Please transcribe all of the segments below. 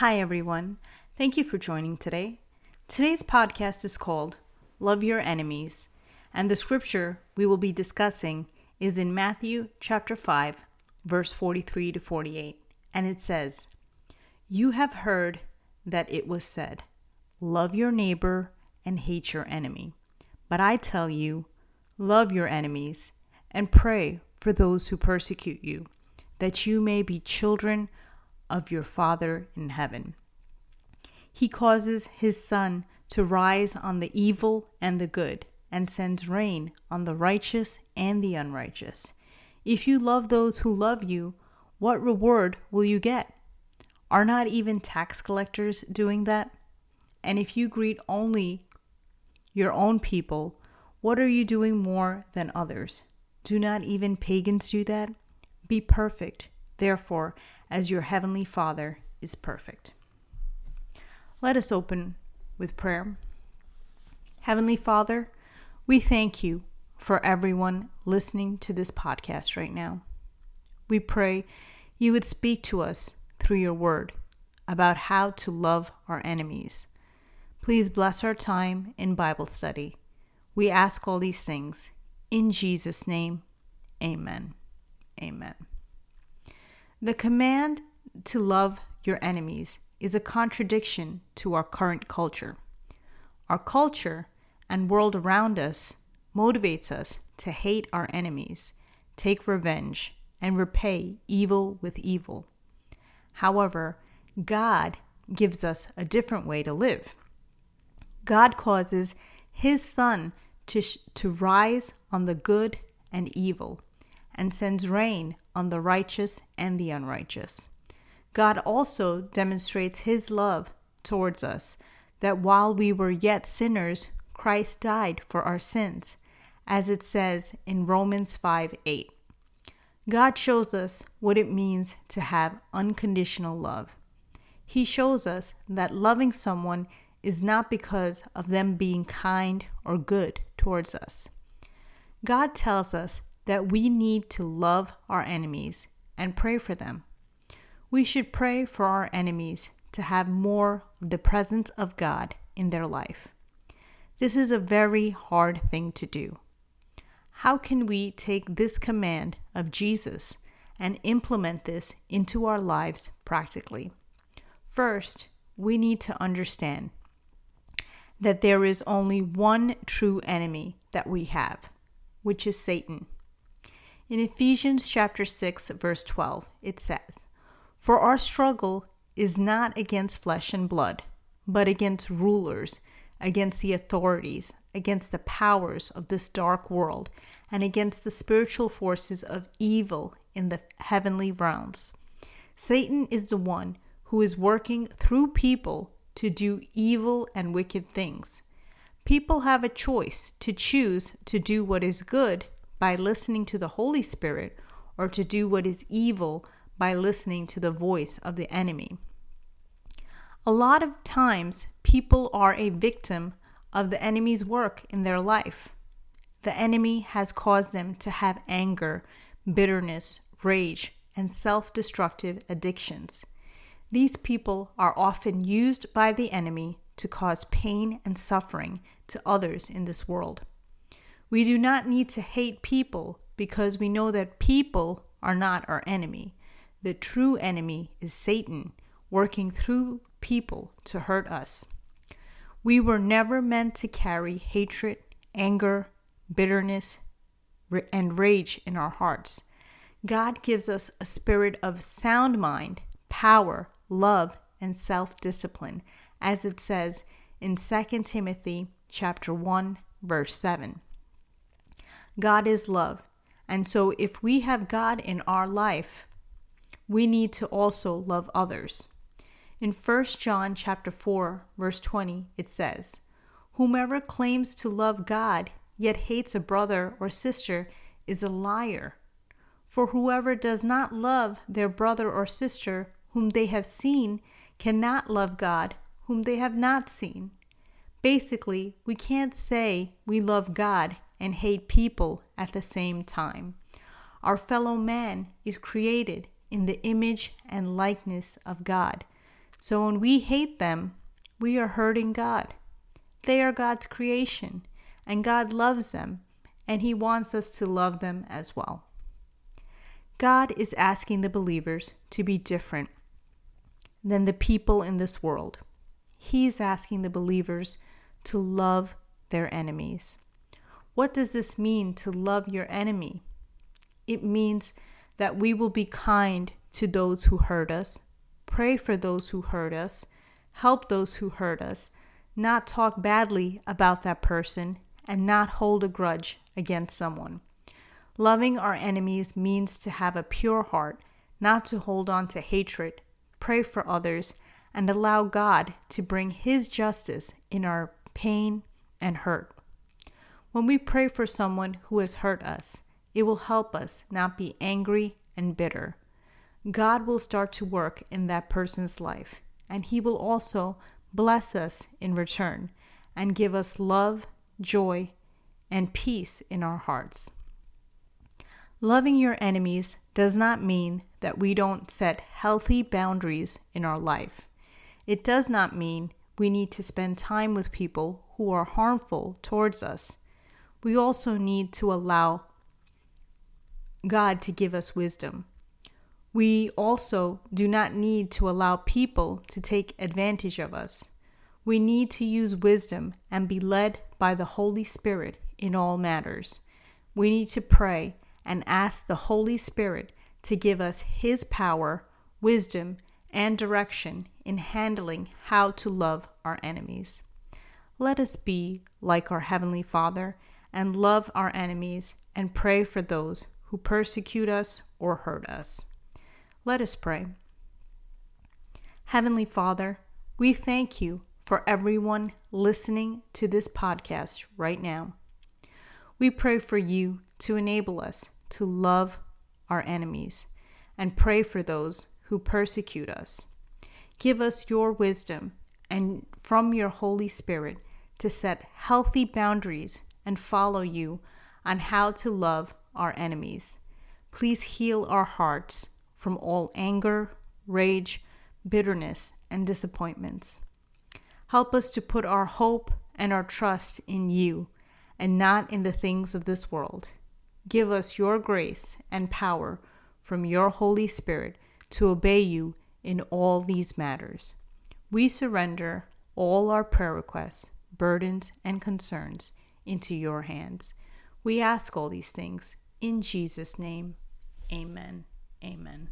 Hi, everyone. Thank you for joining today. Today's podcast is called Love Your Enemies, and the scripture we will be discussing is in Matthew chapter 5, verse 43 to 48, and it says, You have heard that it was said, Love your neighbor and hate your enemy. But I tell you, love your enemies and pray for those who persecute you, that you may be children of your Father in heaven. He causes his sun to rise on the evil and the good, and sends rain on the righteous and the unrighteous. If you love those who love you, what reward will you get? Are not even tax collectors doing that? And if you greet only your own people, what are you doing more than others? Do not even pagans do that? Be perfect, therefore, as your heavenly Father is perfect. Let us open with prayer. Heavenly Father, we thank you for everyone listening to this podcast right now. We pray you would speak to us through your word about how to love our enemies. Please bless our time in Bible study. We ask all these things in Jesus' name. Amen. Amen. The command to love your enemies is a contradiction to our current culture. Our culture and world around us motivates us to hate our enemies, take revenge, and repay evil with evil. However, God gives us a different way to live. God causes His sun to, sh- to rise on the good and evil and sends rain on the righteous and the unrighteous. God also demonstrates his love towards us, that while we were yet sinners, Christ died for our sins, as it says in Romans 5 8. God shows us what it means to have unconditional love. He shows us that loving someone is not because of them being kind or good towards us. God tells us that we need to love our enemies and pray for them. We should pray for our enemies to have more of the presence of God in their life. This is a very hard thing to do. How can we take this command of Jesus and implement this into our lives practically? First, we need to understand that there is only one true enemy that we have, which is Satan. In Ephesians chapter 6 verse 12, it says, "For our struggle is not against flesh and blood, but against rulers, against the authorities, against the powers of this dark world, and against the spiritual forces of evil in the heavenly realms." Satan is the one who is working through people to do evil and wicked things. People have a choice to choose to do what is good by listening to the Holy Spirit or to do what is evil by listening to the voice of the enemy. A lot of times, people are a victim of the enemy's work in their life. The enemy has caused them to have anger, bitterness, rage, and self destructive addictions. These people are often used by the enemy to cause pain and suffering to others in this world. We do not need to hate people because we know that people are not our enemy. The true enemy is Satan, working through people to hurt us. We were never meant to carry hatred, anger, bitterness, and rage in our hearts. God gives us a spirit of sound mind, power, love, and self-discipline, as it says in 2 Timothy chapter 1 verse 7. God is love. And so if we have God in our life, we need to also love others. In 1 John chapter 4 verse 20 it says, "Whomever claims to love God yet hates a brother or sister is a liar. For whoever does not love their brother or sister whom they have seen cannot love God whom they have not seen." Basically, we can't say we love God and hate people at the same time. Our fellow man is created in the image and likeness of God. So when we hate them, we are hurting God. They are God's creation, and God loves them, and He wants us to love them as well. God is asking the believers to be different than the people in this world. He's asking the believers to love their enemies. What does this mean to love your enemy? It means that we will be kind to those who hurt us, pray for those who hurt us, help those who hurt us, not talk badly about that person, and not hold a grudge against someone. Loving our enemies means to have a pure heart, not to hold on to hatred, pray for others, and allow God to bring His justice in our pain and hurt. When we pray for someone who has hurt us, it will help us not be angry and bitter. God will start to work in that person's life, and He will also bless us in return and give us love, joy, and peace in our hearts. Loving your enemies does not mean that we don't set healthy boundaries in our life. It does not mean we need to spend time with people who are harmful towards us. We also need to allow God to give us wisdom. We also do not need to allow people to take advantage of us. We need to use wisdom and be led by the Holy Spirit in all matters. We need to pray and ask the Holy Spirit to give us His power, wisdom, and direction in handling how to love our enemies. Let us be like our Heavenly Father and love our enemies and pray for those who persecute us or hurt us. Let us pray. Heavenly Father, we thank you for everyone listening to this podcast right now. We pray for you to enable us to love our enemies and pray for those who persecute us. Give us your wisdom and from your Holy Spirit to set healthy boundaries and follow you on how to love our enemies. Please heal our hearts from all anger, rage, bitterness, and disappointments. Help us to put our hope and our trust in you and not in the things of this world. Give us your grace and power from your Holy Spirit to obey you in all these matters. We surrender all our prayer requests, burdens, and concerns into your hands. We ask all these things in Jesus' name. Amen. Amen.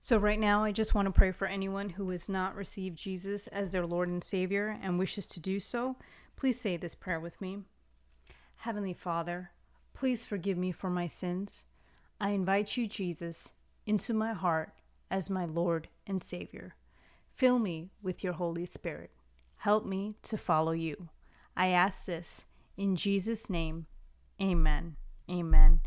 So, right now, I just want to pray for anyone who has not received Jesus as their Lord and Savior and wishes to do so. Please say this prayer with me Heavenly Father, please forgive me for my sins. I invite you, Jesus, into my heart as my Lord and Savior. Fill me with your Holy Spirit. Help me to follow you. I ask this in Jesus' name. Amen. Amen.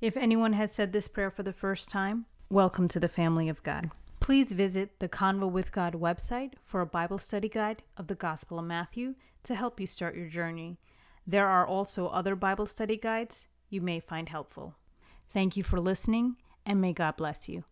If anyone has said this prayer for the first time, welcome to the family of God. Please visit the Convo with God website for a Bible study guide of the Gospel of Matthew to help you start your journey. There are also other Bible study guides you may find helpful. Thank you for listening, and may God bless you.